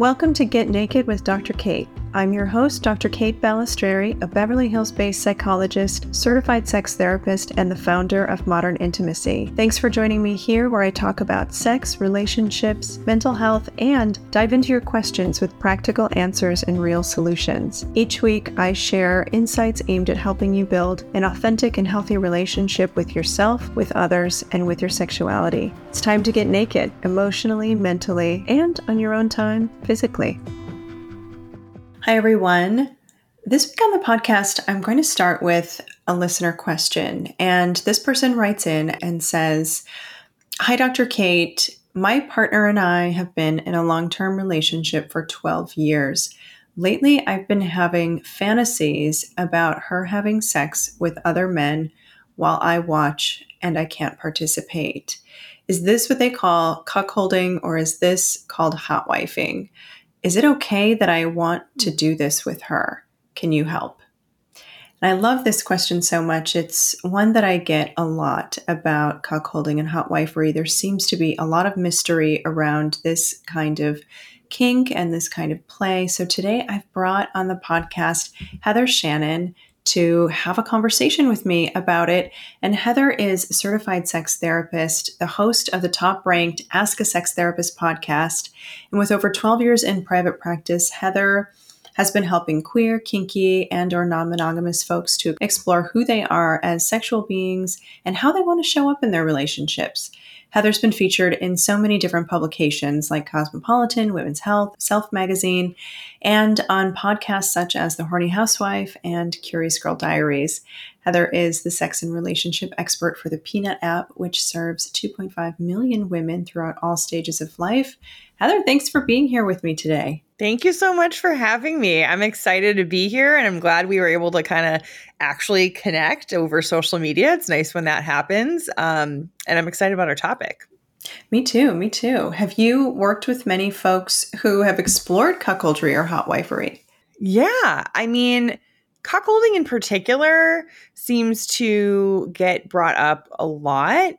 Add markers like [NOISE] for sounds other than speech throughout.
Welcome to Get Naked with Dr. Kate. I'm your host, Dr. Kate Balistreri, a Beverly Hills based psychologist, certified sex therapist, and the founder of Modern Intimacy. Thanks for joining me here, where I talk about sex, relationships, mental health, and dive into your questions with practical answers and real solutions. Each week, I share insights aimed at helping you build an authentic and healthy relationship with yourself, with others, and with your sexuality. It's time to get naked, emotionally, mentally, and on your own time, physically. Hi, everyone. This week on the podcast, I'm going to start with a listener question. And this person writes in and says Hi, Dr. Kate. My partner and I have been in a long term relationship for 12 years. Lately, I've been having fantasies about her having sex with other men while I watch and I can't participate. Is this what they call cuckolding or is this called hot wifing? Is it okay that I want to do this with her? Can you help? And I love this question so much. It's one that I get a lot about cuckolding and hot wifery. There seems to be a lot of mystery around this kind of kink and this kind of play. So today I've brought on the podcast Heather Shannon to have a conversation with me about it. And Heather is a certified sex therapist, the host of the top ranked Ask a Sex Therapist podcast. And with over 12 years in private practice, Heather has been helping queer, kinky, and or non-monogamous folks to explore who they are as sexual beings and how they want to show up in their relationships. Heather's been featured in so many different publications like Cosmopolitan, Women's Health, Self Magazine, and on podcasts such as The Horny Housewife and Curious Girl Diaries. Heather is the sex and relationship expert for the Peanut app, which serves 2.5 million women throughout all stages of life. Heather, thanks for being here with me today. Thank you so much for having me. I'm excited to be here and I'm glad we were able to kind of actually connect over social media. It's nice when that happens. Um, and I'm excited about our topic. Me too. Me too. Have you worked with many folks who have explored cuckoldry or hot wifery? Yeah. I mean, cuckolding in particular seems to get brought up a lot.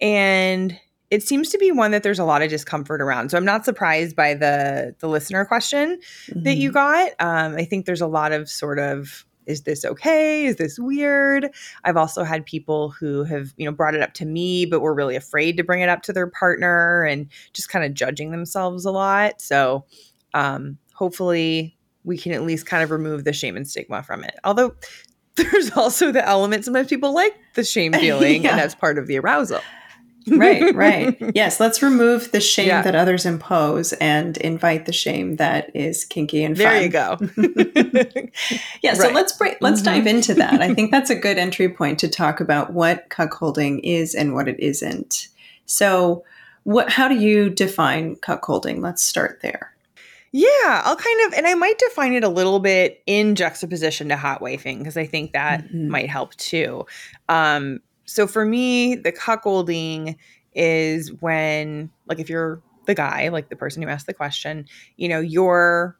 And it seems to be one that there's a lot of discomfort around. So I'm not surprised by the the listener question mm-hmm. that you mm-hmm. got. Um, I think there's a lot of sort of is this okay? Is this weird? I've also had people who have, you know, brought it up to me, but were really afraid to bring it up to their partner and just kind of judging themselves a lot. So um, hopefully we can at least kind of remove the shame and stigma from it. Although [LAUGHS] there's also the element sometimes people like the shame [LAUGHS] feeling yeah. and that's part of the arousal right, [LAUGHS] right. Yes, let's remove the shame yeah. that others impose and invite the shame that is kinky and fun. There you go. [LAUGHS] [LAUGHS] yeah, right. so let's break, let's mm-hmm. dive into that. I think that's a good entry point to talk about what cuckolding is and what it isn't. So, what how do you define cuckolding? Let's start there. Yeah, I'll kind of, and I might define it a little bit in juxtaposition to hot wifing because I think that mm-hmm. might help too. Um, so for me, the cuckolding is when, like, if you're the guy, like the person who asked the question, you know, your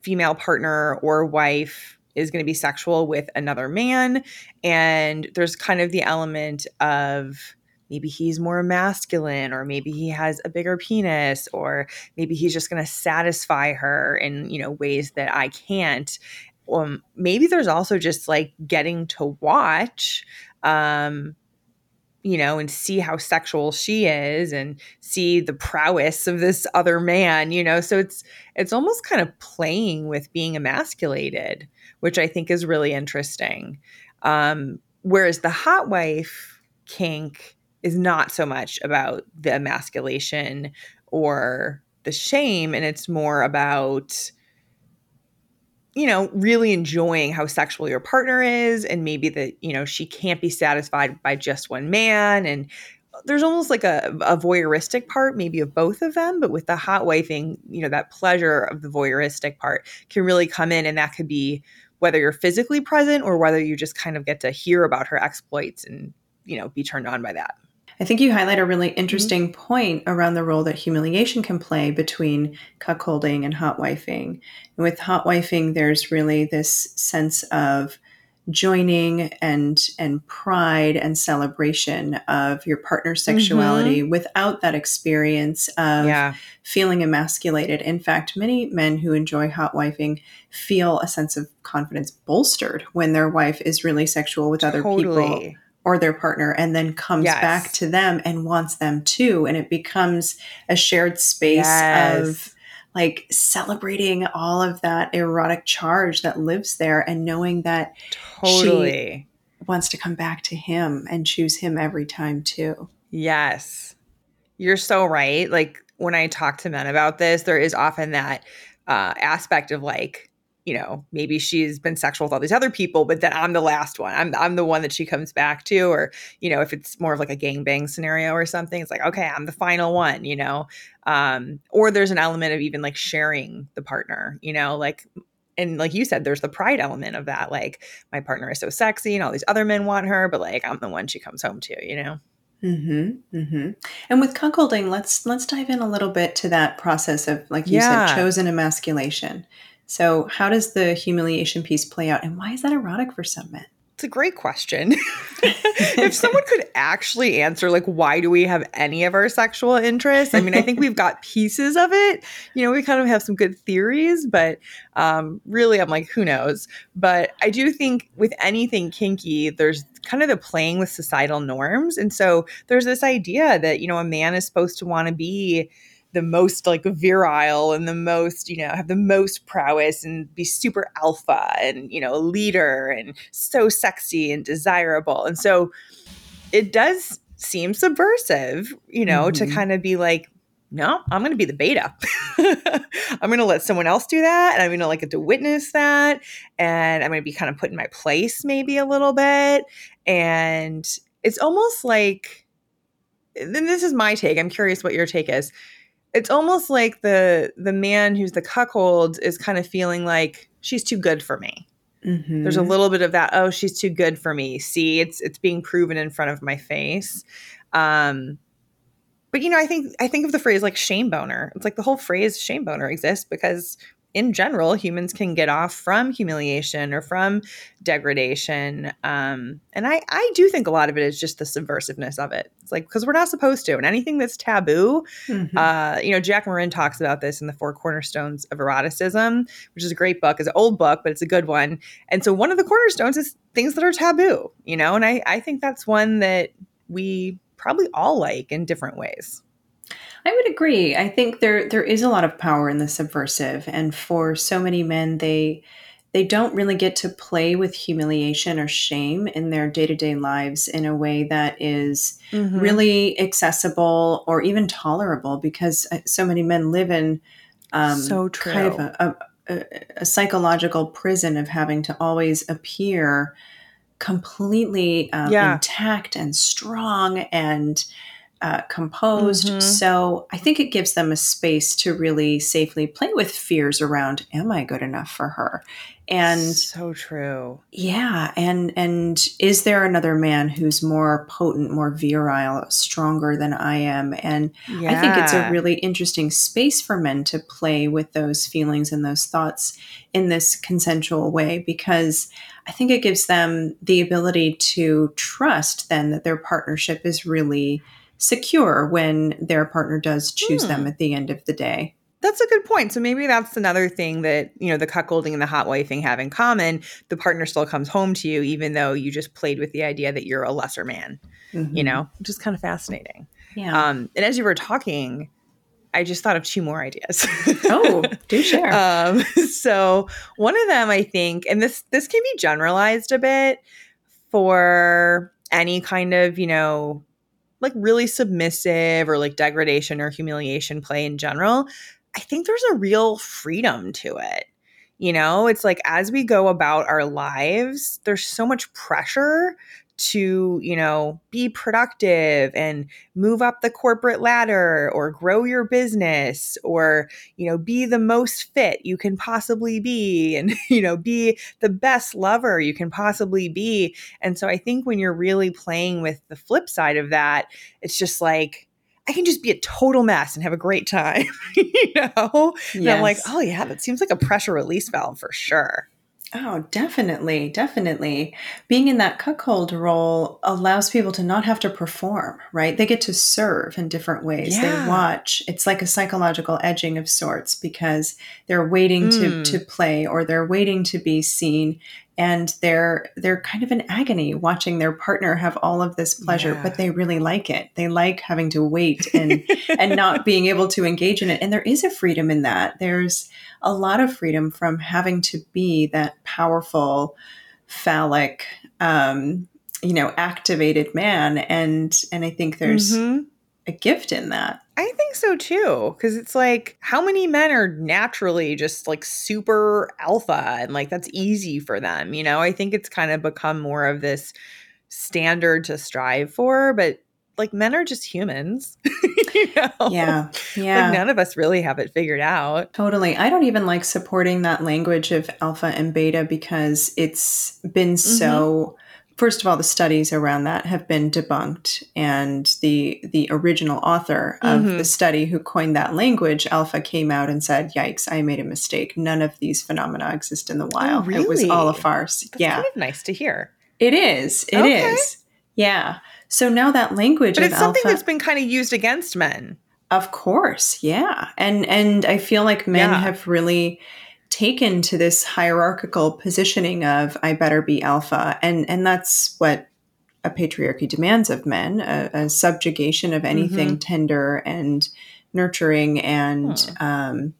female partner or wife is going to be sexual with another man. And there's kind of the element of, maybe he's more masculine or maybe he has a bigger penis or maybe he's just going to satisfy her in you know ways that i can't um, maybe there's also just like getting to watch um, you know, and see how sexual she is and see the prowess of this other man, you know. So it's it's almost kind of playing with being emasculated, which I think is really interesting. Um, whereas the hot wife kink is not so much about the emasculation or the shame, and it's more about you know, really enjoying how sexual your partner is and maybe that, you know, she can't be satisfied by just one man and uh, there's almost like a, a voyeuristic part, maybe of both of them. But with the hot wifing, you know, that pleasure of the voyeuristic part can really come in, and that could be whether you're physically present or whether you just kind of get to hear about her exploits and you know be turned on by that. I think you highlight a really mm-hmm. interesting mm-hmm. point around the role that humiliation can play between cuckolding and hot wifing. And with hot wifing, there's really this sense of joining and and pride and celebration of your partner's sexuality mm-hmm. without that experience of yeah. feeling emasculated. In fact, many men who enjoy hot wifing feel a sense of confidence bolstered when their wife is really sexual with other people or their partner and then comes yes. back to them and wants them too and it becomes a shared space yes. of like celebrating all of that erotic charge that lives there and knowing that totally she wants to come back to him and choose him every time too. Yes. You're so right. Like when I talk to men about this, there is often that uh, aspect of like, you know, maybe she's been sexual with all these other people, but then I'm the last one. I'm I'm the one that she comes back to, or you know, if it's more of like a gangbang scenario or something, it's like, okay, I'm the final one, you know. Um, or there's an element of even like sharing the partner, you know, like and like you said, there's the pride element of that. Like my partner is so sexy and all these other men want her, but like I'm the one she comes home to, you know. Mm-hmm, mm-hmm. And with cuckolding, let's let's dive in a little bit to that process of, like you yeah. said, chosen emasculation. So, how does the humiliation piece play out, and why is that erotic for some men? It's a great question. [LAUGHS] if someone could actually answer, like, why do we have any of our sexual interests? I mean, I think we've got [LAUGHS] pieces of it. You know, we kind of have some good theories, but um, really, I'm like, who knows? But I do think with anything kinky, there's kind of the playing with societal norms. And so there's this idea that, you know, a man is supposed to want to be the most like virile and the most you know have the most prowess and be super alpha and you know a leader and so sexy and desirable. And so it does seem subversive you know mm-hmm. to kind of be like no i'm going to be the beta. [LAUGHS] I'm going to let someone else do that and i'm going to like get to witness that and i'm going to be kind of put in my place maybe a little bit. And it's almost like then this is my take i'm curious what your take is it's almost like the the man who's the cuckold is kind of feeling like she's too good for me. Mm-hmm. There's a little bit of that. Oh, she's too good for me. See, it's it's being proven in front of my face. Um, but you know, I think I think of the phrase like shame boner. It's like the whole phrase shame boner exists because in general, humans can get off from humiliation or from degradation. Um, and I, I do think a lot of it is just the subversiveness of it. It's like, because we're not supposed to. And anything that's taboo, mm-hmm. uh, you know, Jack Morin talks about this in The Four Cornerstones of Eroticism, which is a great book. It's an old book, but it's a good one. And so one of the cornerstones is things that are taboo, you know, and I, I think that's one that we probably all like in different ways. I would agree. I think there there is a lot of power in the subversive, and for so many men, they they don't really get to play with humiliation or shame in their day to day lives in a way that is mm-hmm. really accessible or even tolerable, because uh, so many men live in um, so true. kind of a, a, a psychological prison of having to always appear completely um, yeah. intact and strong and uh, composed. Mm-hmm. So I think it gives them a space to really safely play with fears around, am I good enough for her? And so true. Yeah. And, and is there another man who's more potent, more virile, stronger than I am? And yeah. I think it's a really interesting space for men to play with those feelings and those thoughts in this consensual way because I think it gives them the ability to trust then that their partnership is really secure when their partner does choose hmm. them at the end of the day. That's a good point. So maybe that's another thing that, you know, the cuckolding and the hot wifing have in common. The partner still comes home to you, even though you just played with the idea that you're a lesser man, mm-hmm. you know, which is kind of fascinating. Yeah. Um, and as you were talking, I just thought of two more ideas. oh, [LAUGHS] do share. Um, so one of them, I think, and this this can be generalized a bit for any kind of, you know, like really submissive or like degradation or humiliation play in general, I think there's a real freedom to it. You know, it's like as we go about our lives, there's so much pressure to, you know, be productive and move up the corporate ladder or grow your business or, you know, be the most fit you can possibly be [LAUGHS] and, you know, be the best lover you can possibly be. And so I think when you're really playing with the flip side of that, it's just like, I can just be a total mess and have a great time, [LAUGHS] you know? Yes. And I'm like, oh yeah, that seems like a pressure release valve for sure. Oh, definitely, definitely. Being in that cuckold role allows people to not have to perform, right? They get to serve in different ways. Yeah. They watch. It's like a psychological edging of sorts because they're waiting mm. to to play or they're waiting to be seen and they're they're kind of in agony watching their partner have all of this pleasure yeah. but they really like it they like having to wait and [LAUGHS] and not being able to engage in it and there is a freedom in that there's a lot of freedom from having to be that powerful, phallic, um, you know, activated man. And and I think there's mm-hmm. a gift in that. I think so too. Cause it's like, how many men are naturally just like super alpha and like that's easy for them? You know, I think it's kind of become more of this standard to strive for, but like men are just humans. [LAUGHS] you know? Yeah. Yeah. Like none of us really have it figured out. Totally. I don't even like supporting that language of alpha and beta because it's been mm-hmm. so first of all the studies around that have been debunked and the the original author of mm-hmm. the study who coined that language alpha came out and said yikes i made a mistake none of these phenomena exist in the oh, wild oh, really? it was all a farce That's yeah kind of nice to hear it is It okay. is. yeah so now that language but it's something alpha, that's been kind of used against men. Of course, yeah. And and I feel like men yeah. have really taken to this hierarchical positioning of I better be alpha and and that's what a patriarchy demands of men, a, a subjugation of anything mm-hmm. tender and nurturing and hmm. um,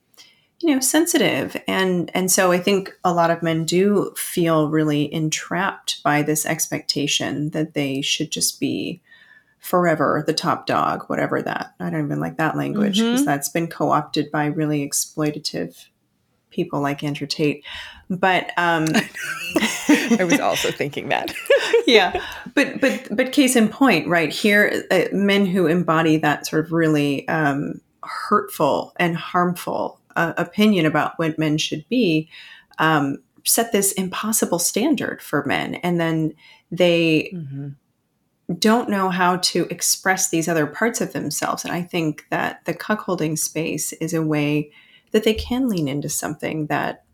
you know sensitive and and so i think a lot of men do feel really entrapped by this expectation that they should just be forever the top dog whatever that i don't even like that language because mm-hmm. that's been co-opted by really exploitative people like andrew tate but um [LAUGHS] i was also thinking that. [LAUGHS] Yeah. But but but case in point right here uh, men who embody that sort of really um hurtful and harmful uh, opinion about what men should be um, set this impossible standard for men. And then they mm-hmm. don't know how to express these other parts of themselves. And i think that the cuckolding space is a way that they can lean into something that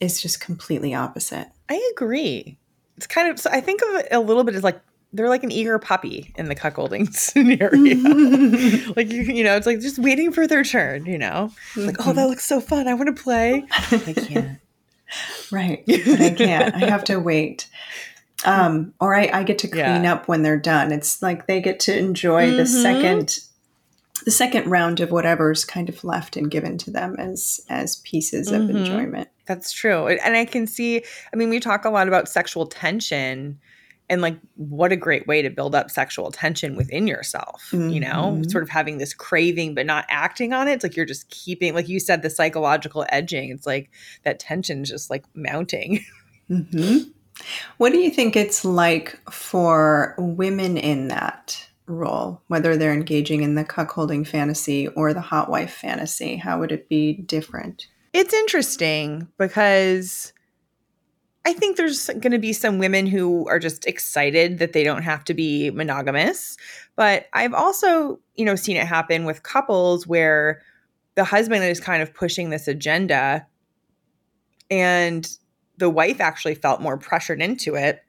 is just completely opposite i agree it's kind of so i think of it a little bit as like they're like an eager puppy in the cuckolding [LAUGHS] scenario. [LAUGHS] like you, you know, it's like just waiting for their turn. You know, mm-hmm. like oh, that looks so fun. I want to play. [LAUGHS] I can't. right, I can't. I have to wait. Um, or I, I get to clean yeah. up when they're done. It's like they get to enjoy mm-hmm. the second the second round of whatever's kind of left and given to them as as pieces mm-hmm. of enjoyment. That's true. And I can see I mean we talk a lot about sexual tension and like what a great way to build up sexual tension within yourself mm-hmm. you know mm-hmm. sort of having this craving but not acting on it it's like you're just keeping like you said the psychological edging it's like that tension just like mounting [LAUGHS] mm-hmm. what do you think it's like for women in that role whether they're engaging in the cuckolding fantasy or the hot wife fantasy how would it be different it's interesting because I think there's going to be some women who are just excited that they don't have to be monogamous. But I've also, you know, seen it happen with couples where the husband is kind of pushing this agenda and the wife actually felt more pressured into it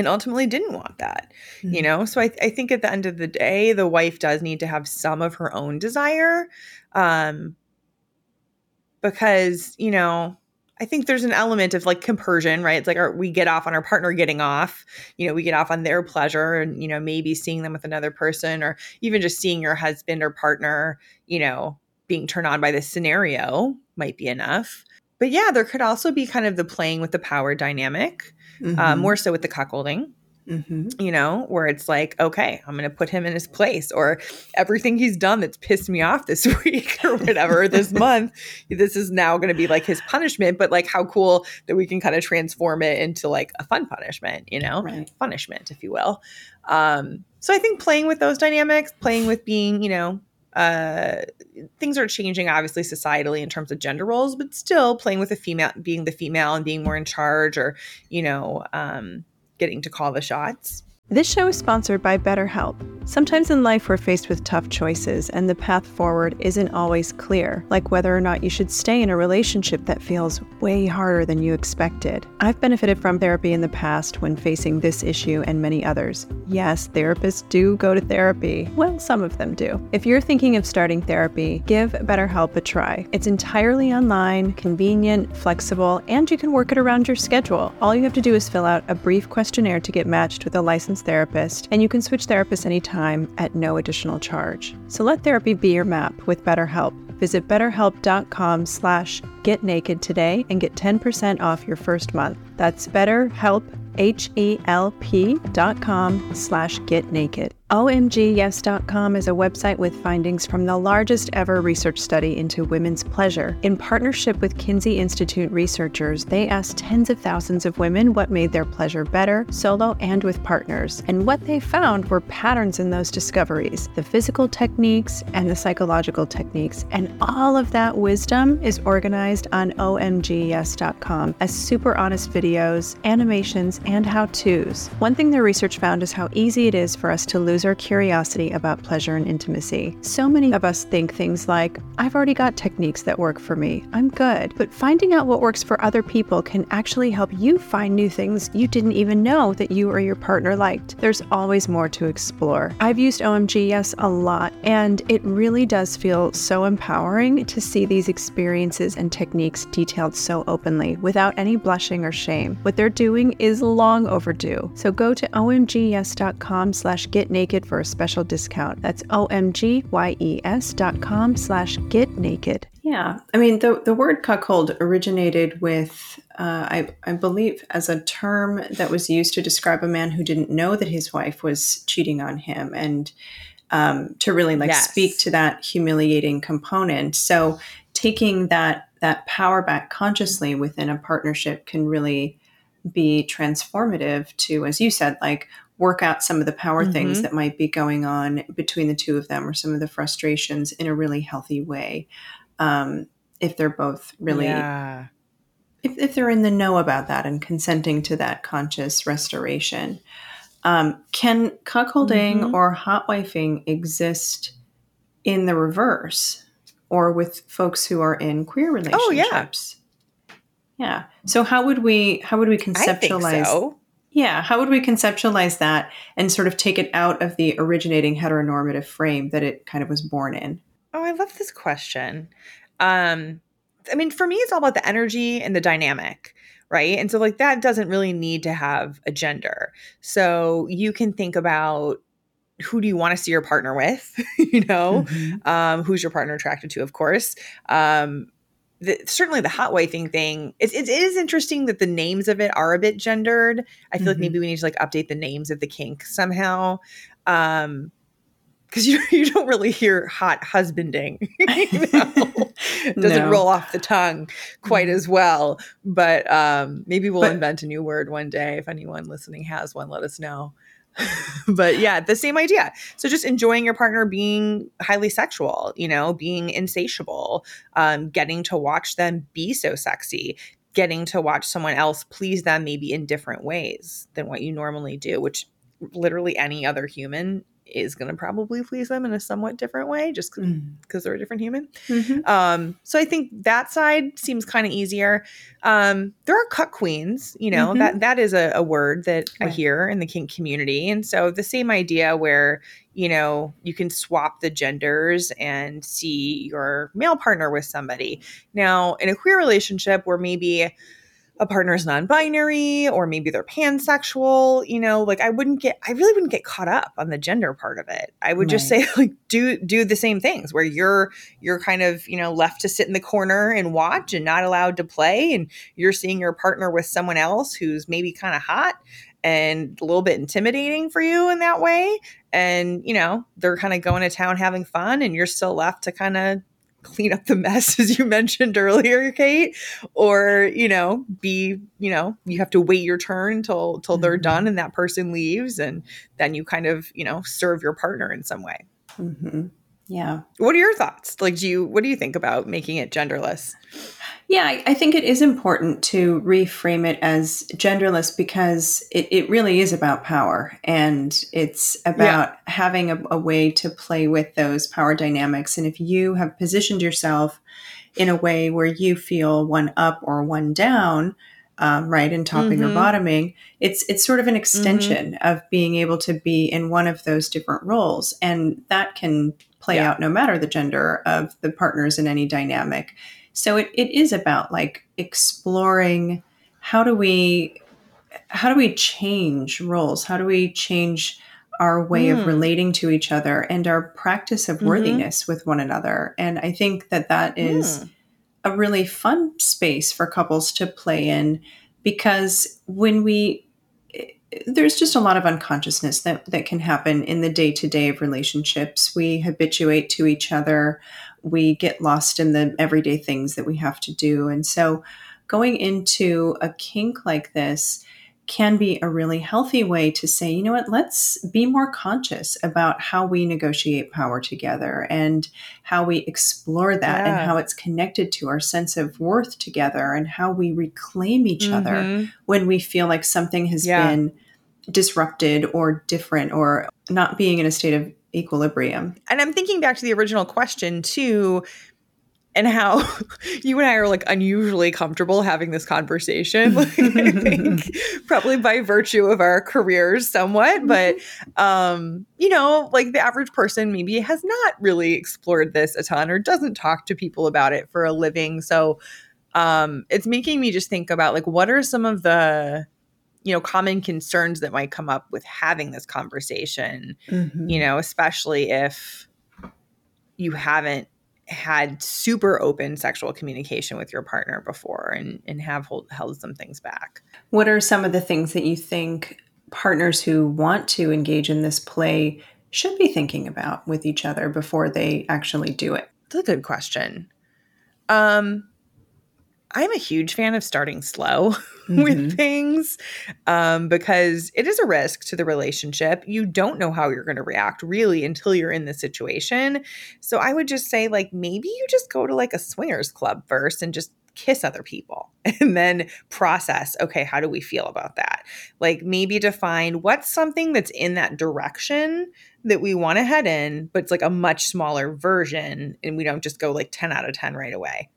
and ultimately didn't want that mm-hmm. you know so I, I, think at the end of the day the wife does need to have some of her own desire um because you know I think there's an element of like compersion, right? It's like our, we get off on our partner getting off, you know, we get off on their pleasure and, you know, maybe seeing them with another person or even just seeing your husband or partner, you know, being turned on by this scenario might be enough. But yeah, there could also be kind of the playing with the power dynamic, uh, mm-hmm. more so with the cuckolding. Mm-hmm. You know, where it's like, okay, I'm going to put him in his place, or everything he's done that's pissed me off this [LAUGHS] week or whatever, this [LAUGHS] month, this is now going to be like his punishment. But like, how cool that we can kind of transform it into like a fun punishment, you know, right. punishment, if you will. Um, so I think playing with those dynamics, playing with being, you know, uh, things are changing obviously societally in terms of gender roles, but still playing with a female, being the female and being more in charge, or you know, um, getting to call the shots. This show is sponsored by BetterHelp. Sometimes in life we're faced with tough choices, and the path forward isn't always clear, like whether or not you should stay in a relationship that feels way harder than you expected. I've benefited from therapy in the past when facing this issue and many others. Yes, therapists do go to therapy. Well, some of them do. If you're thinking of starting therapy, give BetterHelp a try. It's entirely online, convenient, flexible, and you can work it around your schedule. All you have to do is fill out a brief questionnaire to get matched with a licensed licensed therapist, and you can switch therapists anytime at no additional charge. So let therapy be your map with BetterHelp. Visit betterhelp.com slash get naked today and get 10% off your first month. That's betterhelp, H-E-L-P dot com slash get naked. OMGYes.com is a website with findings from the largest ever research study into women's pleasure. In partnership with Kinsey Institute researchers, they asked tens of thousands of women what made their pleasure better, solo and with partners. And what they found were patterns in those discoveries the physical techniques and the psychological techniques. And all of that wisdom is organized on OMGYes.com as super honest videos, animations, and how to's. One thing their research found is how easy it is for us to lose our curiosity about pleasure and intimacy. So many of us think things like, I've already got techniques that work for me, I'm good. But finding out what works for other people can actually help you find new things you didn't even know that you or your partner liked. There's always more to explore. I've used OMG Yes a lot, and it really does feel so empowering to see these experiences and techniques detailed so openly without any blushing or shame. What they're doing is long overdue. So go to OMGYes.com slash get naked naked for a special discount. That's O-M-G-Y-E-S dot com slash get naked. Yeah. I mean, the, the word cuckold originated with, uh, I, I believe, as a term that was used to describe a man who didn't know that his wife was cheating on him and um, to really like yes. speak to that humiliating component. So taking that that power back consciously within a partnership can really be transformative to, as you said, like work out some of the power mm-hmm. things that might be going on between the two of them or some of the frustrations in a really healthy way. Um, if they're both really, yeah. if, if they're in the know about that and consenting to that conscious restoration. Um, can cuckolding mm-hmm. or hot wifing exist in the reverse or with folks who are in queer relationships? Oh, yeah. Yeah. So how would we how would we conceptualize. Yeah. How would we conceptualize that and sort of take it out of the originating heteronormative frame that it kind of was born in? Oh, I love this question. Um, I mean, for me, it's all about the energy and the dynamic, right? And so, like, that doesn't really need to have a gender. So you can think about who do you want to see your partner with [LAUGHS] you know mm-hmm. um, who's your partner attracted to of course um, the, certainly the hot wifing thing it, it is interesting that the names of it are a bit gendered i feel mm-hmm. like maybe we need to like update the names of the kink somehow um because [LAUGHS] you, you don't really hear hot husbanding [LAUGHS] you know? [LAUGHS] doesn't no. roll off the tongue quite mm-hmm. as well but um maybe we'll but, invent a new word one day if anyone listening has one let us know [LAUGHS] but yeah, the same idea. So just enjoying your partner being highly sexual, you know, being insatiable, um, getting to watch them be so sexy, getting to watch someone else please them maybe in different ways than what you normally do, which literally any other human is going to probably please them in a somewhat different way just because mm. they're a different human. Mm-hmm. Um, so I think that side seems kind of easier. Um, there are cuck queens, you know, mm-hmm. that that is a, a word that right. I hear in the kink community. And so the same idea where, you know, you can swap the genders and see your male partner with somebody. Now, in a queer relationship where maybe a partner is non-binary or maybe they're pansexual you know like i wouldn't get i really wouldn't get caught up on the gender part of it i would right. just say [LAUGHS] like do do the same things where you're you're kind of you know left to sit in the corner and watch and not allowed to play and you're seeing your partner with someone else who's maybe kind of hot and a little bit intimidating for you in that way. And, you know, they're kind of going to town having fun and you're still left to kind of clean up the mess [LAUGHS] as you mentioned earlier kate or you know be you know you have to wait your turn until they're mm-hmm. done and that person leaves and then you kind of you know serve your partner in some way mm-hmm. Yeah what are your thoughts like do you what do you think about making it genderless yeah, I, I, think it is important to reframe it as genderless because it, it really is about power and it's about yeah. having a, a way to play with those power dynamics. And if you have positioned yourself in a way where you feel one up or one down, um, right, and topping mm-hmm. or bottoming, it's it's sort of an extension mm-hmm. of being able to be in one of those different roles, and that can play yeah. out no matter the gender of the partners in any dynamic. So it, it is about like exploring how do we how do we change roles? How do we change our way mm. of relating to each other and our practice of mm-hmm. worthiness with one another? And I think that that is mm. A really fun space for couples to play in because when we there's just a lot of unconsciousness that, that can happen in the day to day of relationships. We habituate to each other we get lost in the everyday things that we have to do. And so going into a kink like this can be a really healthy way to say, you know what, let's be more conscious about how we negotiate power together and how we explore that yeah. and how it's connected to our sense of worth together and how we reclaim each mm-hmm. other when we feel like something has yeah. been disrupted or different or not being in a state of equilibrium. And I'm thinking back to the original question too and how [LAUGHS] you and I are like unusually comfortable having this conversation. [LAUGHS] Like, I think probably by virtue of our careers somewhat, but um, you know, like the average person maybe has not really explored this a ton or doesn't talk to people about it for a living. So um it's making me just think about like what are some of the you know common concerns that might come up with having this conversation mm-hmm. you know especially if you haven't had super open sexual communication with your partner before and and have hold, held some things back. What are some of the things that you think partners who want to engage in this play should be thinking about with each other before they actually do it? That's a good question. Um I'm a huge fan of starting slow [LAUGHS] mm-hmm. with things um, because it is a risk to the relationship. You don't know how you're going to react really until you're in the situation. So I would just say, like, maybe you just go to like a swingers club first and just kiss other people [LAUGHS] and then process okay how do we feel about that like maybe define what's something that's in that direction that we want to head in but it's like a much smaller version and we don't just go like 10 out of 10 right away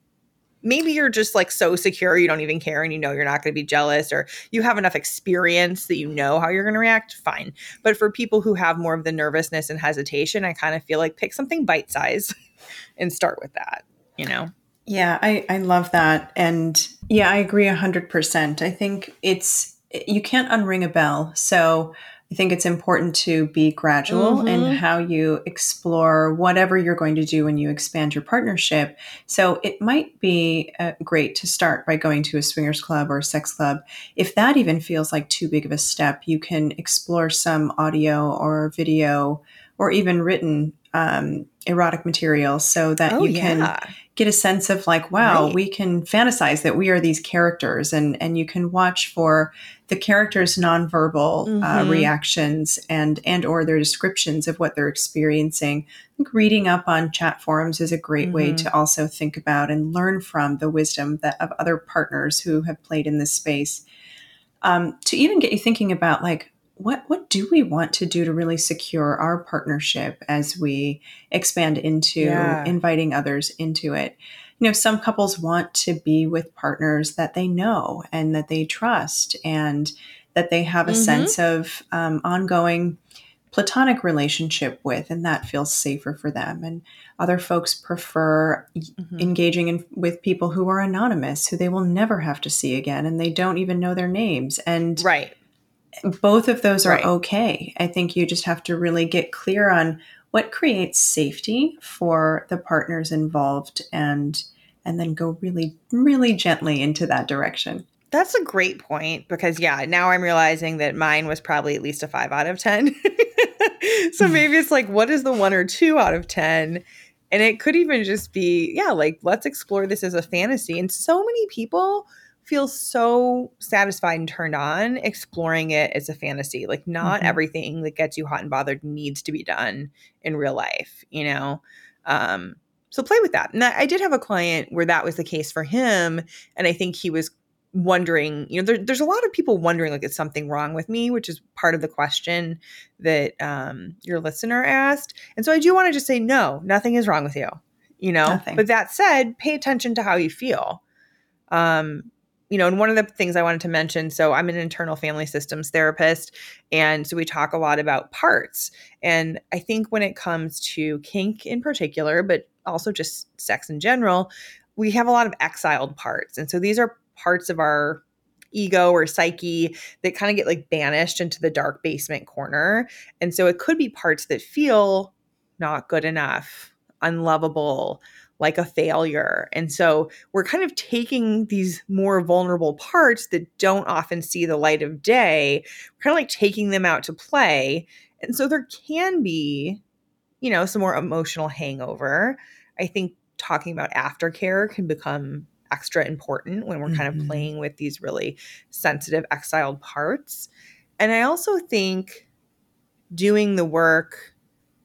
maybe you're just like so secure you don't even care and you know you're not going to be jealous or you have enough experience that you know how you're going to react fine. But for people who have more of the nervousness and hesitation i kind of feel like pick something bite size [LAUGHS] and start with that you know? Yeah I, I love that. And yeah i agree 100% i think it's you can't unring a bell. So I think it's important to be gradual mm-hmm. in how you explore whatever you're going to do when you expand your partnership. So it might be uh, great to start by going to a swingers club or a sex club. If that even feels like too big of a step, you can explore some audio or video or even written um, erotic material so that oh, you can yeah. get a sense of like wow right. we can fantasize that we are these characters and and you can watch for the characters nonverbal uh, mm-hmm. uh, reactions and and or their descriptions of what they're experiencing I think reading up on chat forums is a great mm-hmm. way to also think about and learn from the wisdom that of other partners who have played in this space um, to even get you thinking about like what what do we want to do to really secure our partnership as we expand into yeah. inviting others into it you know some couples want to be with partners that they know and that they trust and that they have a mm-hmm. sense of um, ongoing platonic relationship with and that feels safer for them and other folks prefer mm-hmm. engaging in, with people who are anonymous who they will never have to see again and they don't even know their names and right both of those are right. okay. I think you just have to really get clear on what creates safety for the partners involved and and then go really really gently into that direction. That's a great point because yeah, now I'm realizing that mine was probably at least a 5 out of 10. [LAUGHS] so maybe it's like what is the 1 or 2 out of 10? And it could even just be yeah, like let's explore this as a fantasy. And so many people feel so satisfied and turned on exploring it as a fantasy. Like not mm-hmm. everything that gets you hot and bothered needs to be done in real life, you know. Um so play with that. And I did have a client where that was the case for him and I think he was wondering you know there, there's a lot of people wondering like is something wrong with me which is part of the question that um, your listener asked and so i do want to just say no nothing is wrong with you you know nothing. but that said pay attention to how you feel um, you know and one of the things i wanted to mention so i'm an internal family systems therapist and so we talk a lot about parts and i think when it comes to kink in particular but also just sex in general we have a lot of exiled parts and so these are parts of our ego or psyche that kind of get like banished into the dark basement corner. And so it could be parts that feel not good enough, unlovable, like a failure. And so we're kind of taking these more vulnerable parts that don't often see the light of day, kind of like taking them out to play. And so there can be, you know, some more emotional hangover. I think talking about aftercare can become extra important when we're mm-hmm. kind of mm-hmm. playing with these really sensitive exiled parts. And I also think doing the work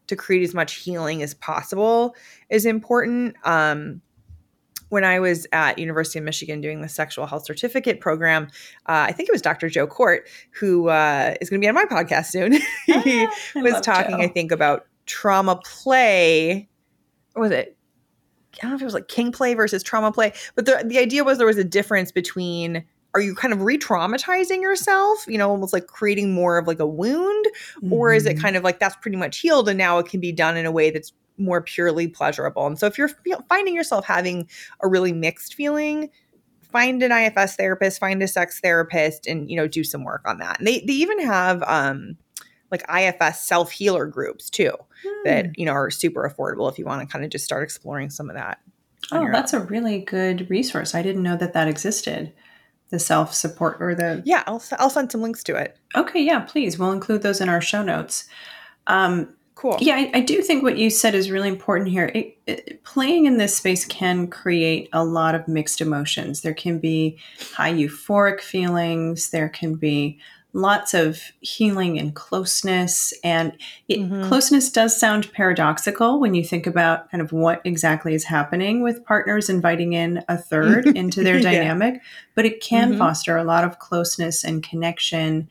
to create as much healing as possible is important. Um, when I was at University of Michigan doing the sexual health certificate program, uh, I think it was Dr. Joe Kort who uh, is going to be on my podcast soon. [LAUGHS] he ah, was talking, Joe. I think, about trauma play. What was it I don't know if it was like kink play versus trauma play, but the the idea was there was a difference between are you kind of re-traumatizing yourself, you know, almost like creating more of like a wound, mm-hmm. or is it mm-hmm. kind of like that's pretty much healed and now it can be done in a way that's more purely pleasurable. And so if you're finding yourself having a really mixed feeling, find an IFS therapist, find a sex therapist, and you know do some work on that. And they they even have um like IFS self healer groups too hmm. that you know are super affordable if you want to kind of just start exploring some of that. Oh, that's own. a really good resource. I didn't know that that existed. The self support or the yeah, I'll I'll send some links to it. Okay, yeah, please. We'll include those in our show notes. Um, cool. Yeah, I, I, do think what you said is really important here. It, it, playing in this space can create a lot of mixed emotions. There can be high euphoric feelings. There can be lots of healing and closeness. And it, mm-hmm. closeness does sound paradoxical when you think about kind of what exactly is happening with partners inviting in a third [LAUGHS] into their yeah. dynamic, but it can mm-hmm. foster a lot of closeness and connection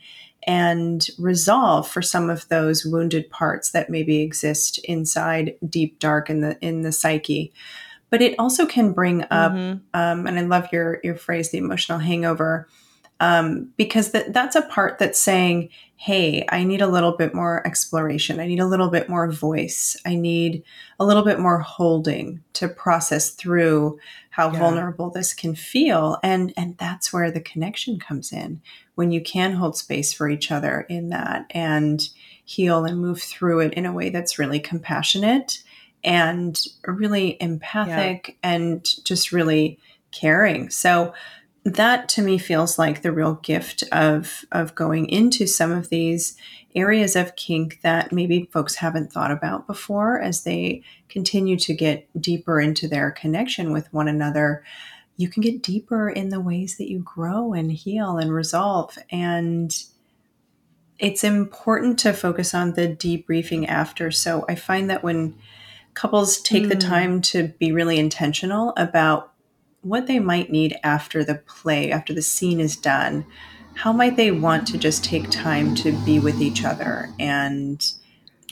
and resolve for some of those wounded parts that maybe exist inside deep dark in the in the psyche but it also can bring up mm-hmm. um, and i love your your phrase the emotional hangover um, because that that's a part that's saying, "Hey, I need a little bit more exploration. I need a little bit more voice. I need a little bit more holding to process through how yeah. vulnerable this can feel." And and that's where the connection comes in when you can hold space for each other in that and heal and move through it in a way that's really compassionate and really empathic yeah. and just really caring. So that to me feels like the real gift of of going into some of these areas of kink that maybe folks haven't thought about before as they continue to get deeper into their connection with one another you can get deeper in the ways that you grow and heal and resolve and it's important to focus on the debriefing after so i find that when couples take mm. the time to be really intentional about what they might need after the play, after the scene is done. How might they want to just take time to be with each other and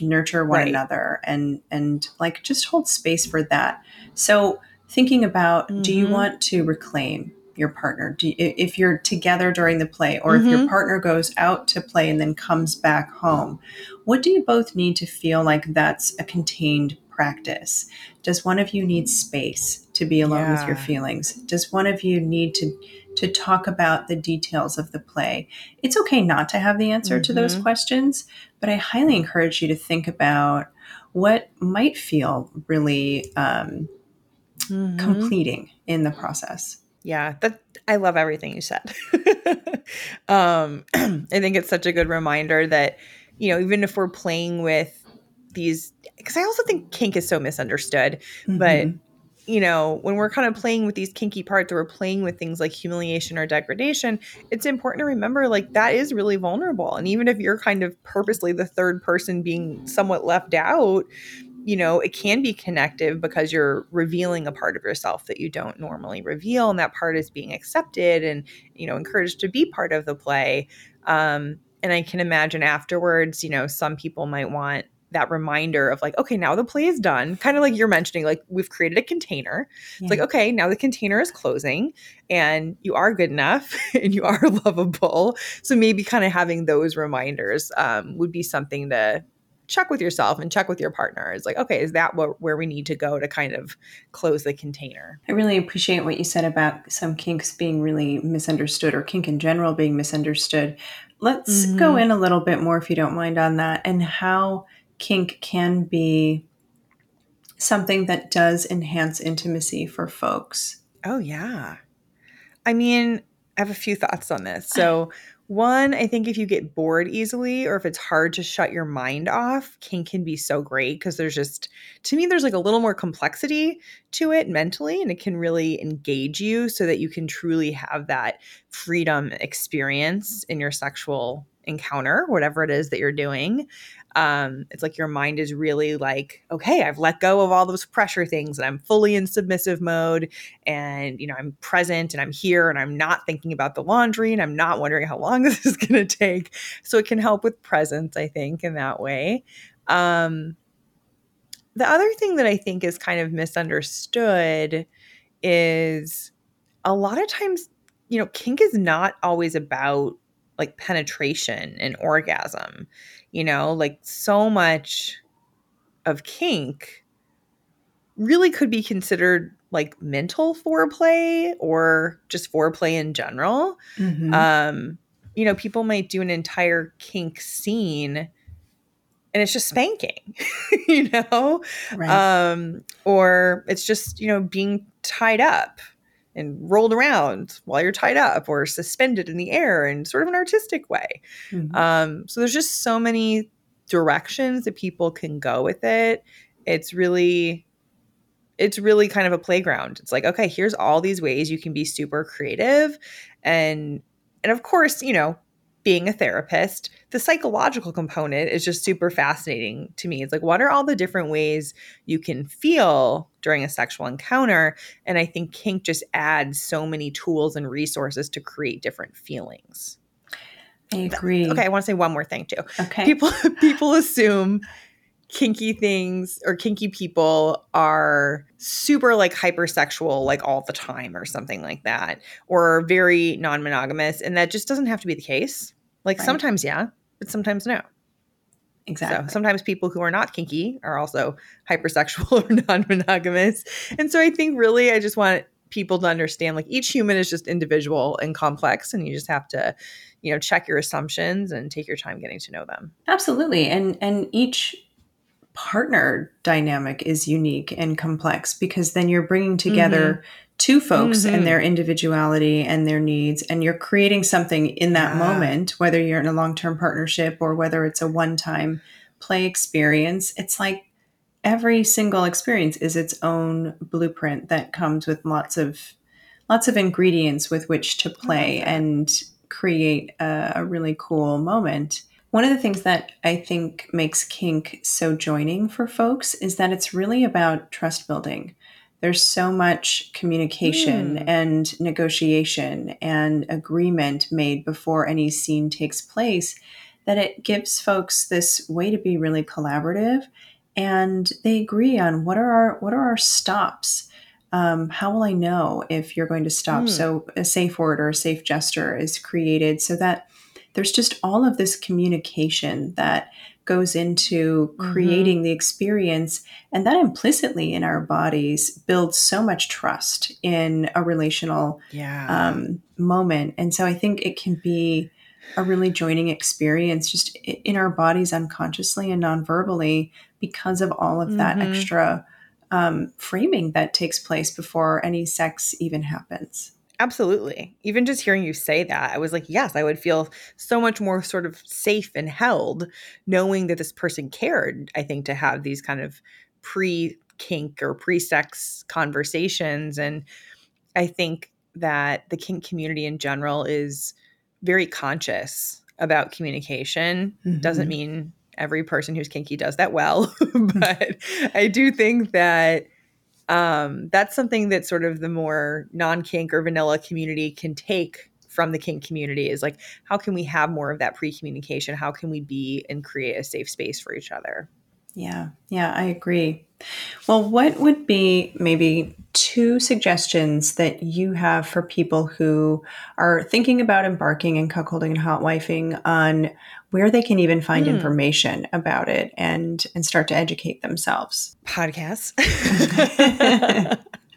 nurture one right. another and and like just hold space for that. So thinking about mm-hmm. do you mm-hmm. want to reclaim your partner you, if you're together during the play or mm-hmm. if your mm-hmm. partner goes out to play and then comes back home what do you both need to feel like that's a contained practice? Does one of you need space to be alone yeah. with your feelings? Does one of you need to to talk about the details of the play? It's okay not to have the answer mm-hmm. to those mm-hmm. questions, but I highly encourage you to think about what might feel really um, mm-hmm. completing in the process. Yeah, that I love everything you said. [LAUGHS] um, [CLEARS THROAT] I think it's such a good reminder that you know even if we're playing with these, because I also think kink is so misunderstood, mm-hmm. but you know, when we're kind of playing with these kinky parts or we're playing with things like humiliation or degradation, it's important to remember like that is really vulnerable. And even if you're kind of purposely the third person being somewhat left out, you know, it can be connective because you're revealing a part of yourself that you don't normally reveal. And that part is being accepted and, you know, encouraged to be part of the play. Um, and I can imagine afterwards, you know, some people might want that reminder of like, okay, now the play is done. Kind of like you're mentioning, like we've created a container. Yeah. It's like, okay, now the container is closing and you are good enough [LAUGHS] and you are [LAUGHS] lovable. So maybe kind of having those reminders um, would be something to check with yourself and check with your partner. It's like, okay, is that what where we need to go to kind of close the container? I really appreciate what you said about some kinks being really misunderstood or kink in general being misunderstood. Let's mm-hmm. go in a little bit more if you don't mind on that and how kink can be something that does enhance intimacy for folks. Oh yeah. I mean, I have a few thoughts on this. So one, I think if you get bored easily or if it's hard to shut your mind off, kink can be so great because there's just, to me, there's like a little more complexity to it mentally and it can really engage you so that you can truly have that freedom experience in your sexual encounter, whatever it is that you're doing um, it's like your mind is really like, okay, I've let go of all those pressure things and I'm fully in submissive mode and, you know, I'm present and I'm here and I'm not thinking about the laundry and I'm not wondering how long [LAUGHS] this is going to take. So it can help with presence, I think, in that way. Um, the other thing that I think is kind of misunderstood is a lot of times, you know, kink is not always about like penetration and orgasm. You know, like so much of kink really could be considered like mental foreplay or just foreplay in general. Mm-hmm. Um, you know, people might do an entire kink scene and it's just spanking, [LAUGHS] you know? Right. Um, or it's just, you know, being tied up and rolled around while you're tied up or suspended in the air in sort of an artistic way. Mm-hmm. Um, so there's just so many directions that people can go with it. It's really it's really kind of a playground. It's like, okay, here's all these ways you can be super creative and and of course, you know, being a therapist, the psychological component is just super fascinating to me. It's like, what are all the different ways you can feel during a sexual encounter? And I think kink just adds so many tools and resources to create different feelings. I agree. Okay, I want to say one more thing too. Okay. People [LAUGHS] people assume kinky things or kinky people are super like hypersexual like all the time or something like that or very non-monogamous and that just doesn't have to be the case like right. sometimes, yeah, but sometimes no. Exactly. So sometimes people who are not kinky are also hypersexual [LAUGHS] or non [LAUGHS] monogamous. And so I think really, I just want people to understand like each human is just individual and complex, and you just have to, you know, check your assumptions and take your time getting to know them. Absolutely. And, and each partner dynamic is unique and complex because then you're bringing together mm-hmm two folks mm-hmm. and their individuality and their needs and you're creating something in that yeah. moment whether you're in a long-term partnership or whether it's a one-time play experience it's like every single experience is its own blueprint that comes with lots of lots of ingredients with which to play and create a, a really cool moment one of the things that I think makes kink so joining for folks is that it's really about trust building there's so much communication mm. and negotiation and agreement made before any scene takes place that it gives folks this way to be really collaborative and they agree on what are our what are our stops um, how will i know if you're going to stop mm. so a safe word or a safe gesture is created so that there's just all of this communication that goes into mm-hmm. creating mm-hmm. the experience. And that implicitly in our bodies builds so much trust in a relational yeah. um, moment. And so I think it can be a really joining experience just in our bodies unconsciously and non-verbally because of all of that mm-hmm. extra um, framing that takes place before any sex even happens. Absolutely. Even just hearing you say that, I was like, yes, I would feel so much more sort of safe and held knowing that this person cared, I think, to have these kind of pre kink or pre sex conversations. And I think that the kink community in general is very conscious about communication. Mm-hmm. Doesn't mean every person who's kinky does that well, [LAUGHS] but I do think that um, that's something that sort of the more non kink or vanilla community can take from the kink community is like, how can we have more of that pre communication? How can we be and create a safe space for each other? Yeah, yeah, I agree. Well, what would be maybe two suggestions that you have for people who are thinking about embarking in cuckolding and hot wifing on where they can even find mm. information about it and and start to educate themselves? Podcasts.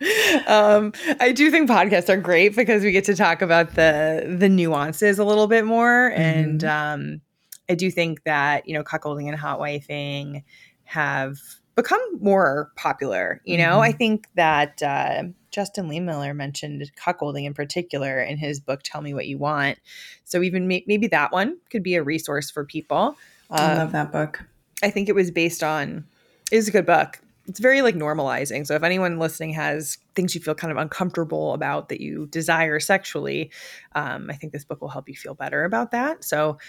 [LAUGHS] um, I do think podcasts are great because we get to talk about the the nuances a little bit more, mm-hmm. and um, I do think that you know cuckolding and hot wifing have become more popular. You know, mm-hmm. I think that uh, Justin Lehmiller mentioned cuckolding in particular in his book "Tell Me What You Want." So even may- maybe that one could be a resource for people. I love um, that book. I think it was based on. It is a good book. It's very like normalizing. So if anyone listening has things you feel kind of uncomfortable about that you desire sexually, um, I think this book will help you feel better about that. So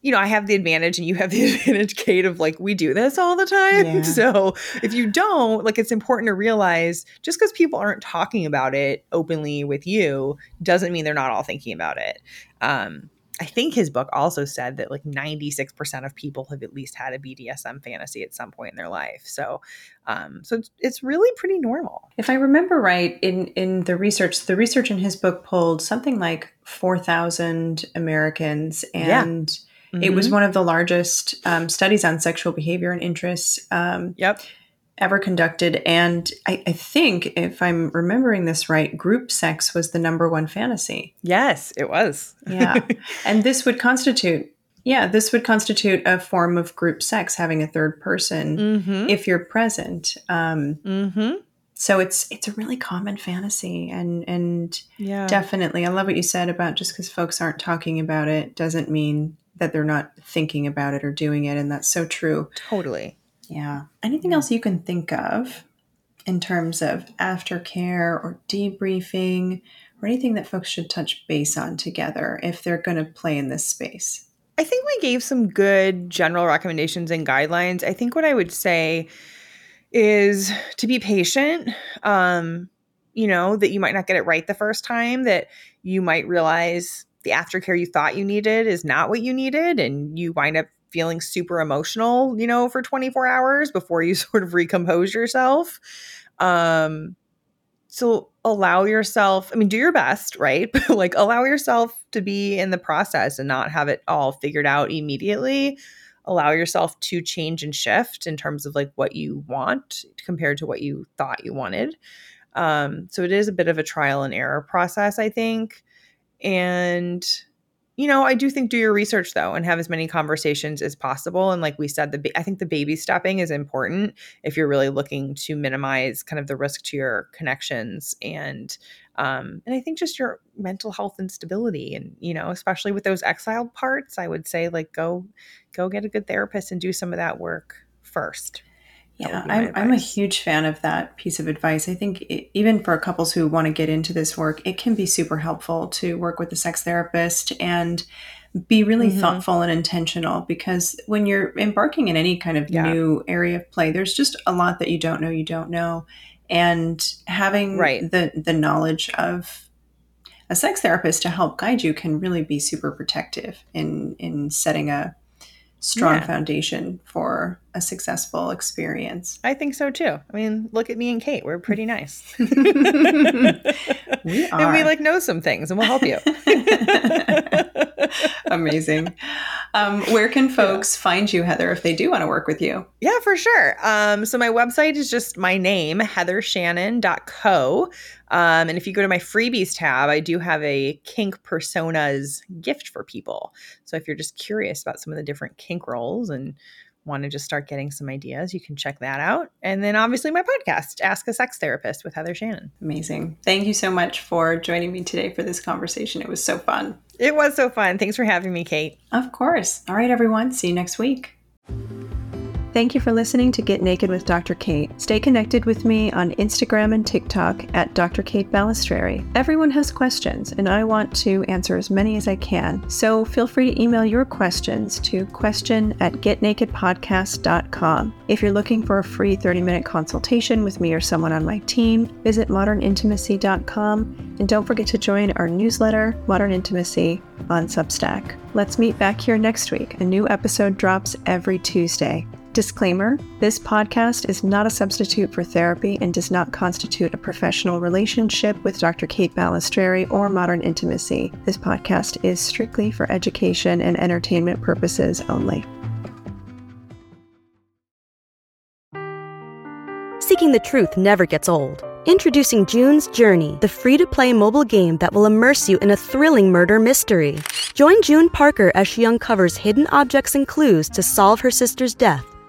you know, I have the advantage and you have the [LAUGHS] advantage, Kate, of like, we do this all the time. [LAUGHS] Yeah. So if you don't, like, it's important to realize just because people aren't talking about it openly with you doesn't mean they're not all thinking about it. Um, I think his book also said that like 96% of people have at least had a BDSM fantasy at some point in their life. So, um, so it's, it's really pretty normal. If I remember right, in, in the research, the research in his book pulled something like 4,000 Americans and yeah Mm-hmm. It was mm-hmm. one of the largest um, studies on sexual behavior and interests. Um, yep. Ever conducted. And I, I, think, if I'm remembering this right, group sex was the number one fantasy. Yes, it was. yeah. [LAUGHS] And this would constitute, yeah, this would constitute a form of group sex, having a third person mm-hmm. if you're present. Um, mm-hmm. So it's it's a really common fantasy, and and yeah. definitely, I love what you said about just because folks aren't talking about it doesn't mean that they're not thinking about it or doing it. And that's so true. Totally. Yeah. Anything else you can think of in terms of aftercare or debriefing or anything that folks should touch base on together if they're going to play in this space? I think we gave some good general recommendations and guidelines. I think what I would say is to be patient. Um, you know, that you might not get it right the first time, that you might realize the aftercare you thought you needed is not what you needed and you wind up feeling super emotional, you know, for 24 hours before you [LAUGHS] sort of recompose yourself. Um so allow yourself, I mean, do your best, right? [LAUGHS] But like allow yourself to be in the process and not have it all figured out immediately. Allow yourself to change and shift in terms of like what you want compared to what you thought you wanted. Um, so it is a bit of a trial and error process, I think. And you know, I do think do your research though and have as many conversations as possible. And like we said, the ba- I think the baby stepping is important if you're really looking to minimize kind of the risk to your connections and um, and I think just your mental health and stability. And you know, especially with those exiled parts, I would say like go go get a good therapist and do some of that work first. Yeah, I'm, I'm a huge fan of that piece of advice. I think it, even for couples who want to get into this work, it can be super helpful to work with a sex therapist and be really mm-hmm. thoughtful and intentional because when you're embarking in any kind of yeah. new area of play, there's just a lot that you don't know, you don't know. And having right. the, the knowledge of a sex therapist to help guide you can really be super protective in, in setting a, strong yeah. foundation for a successful experience. I think so too. I mean, look at me and Kate. We're pretty nice. [LAUGHS] [LAUGHS] we are. And we like know some things and we'll help you. [LAUGHS] [LAUGHS] Amazing. Um, where can folks yeah. find you, Heather, if they do want to work with you? Yeah, for sure. Um, so my website is just my name, heathershannon.co. Um, and if you go to my freebies tab, I do have a kink personas gift for people. So if you're just curious about some of the different kink roles and want to just start getting some ideas, you can check that out. And then obviously my podcast, Ask a Sex Therapist with Heather Shannon. Amazing. Thank you so much for joining me today for this conversation. It was so fun. It was so fun. Thanks for having me, Kate. Of course. All right, everyone. See you next week. Thank you for listening to Get Naked with Dr. Kate. Stay connected with me on Instagram and TikTok at Dr. Kate Balestrieri. Everyone has questions, and I want to answer as many as I can. So feel free to email your questions to question at getnakedpodcast.com. If you're looking for a free 30 minute consultation with me or someone on my team, visit modernintimacy.com and don't forget to join our newsletter, Modern Intimacy, on Substack. Let's meet back here next week. A new episode drops every Tuesday. Disclaimer this podcast is not a substitute for therapy and does not constitute a professional relationship with Dr. Kate Balestrieri or Modern Intimacy. This podcast is strictly for education and entertainment purposes only. Seeking the truth never gets old. Introducing June's Journey, the free to play mobile game that will immerse you in a thrilling murder mystery. Join June Parker as she uncovers hidden objects and clues to solve her sister's death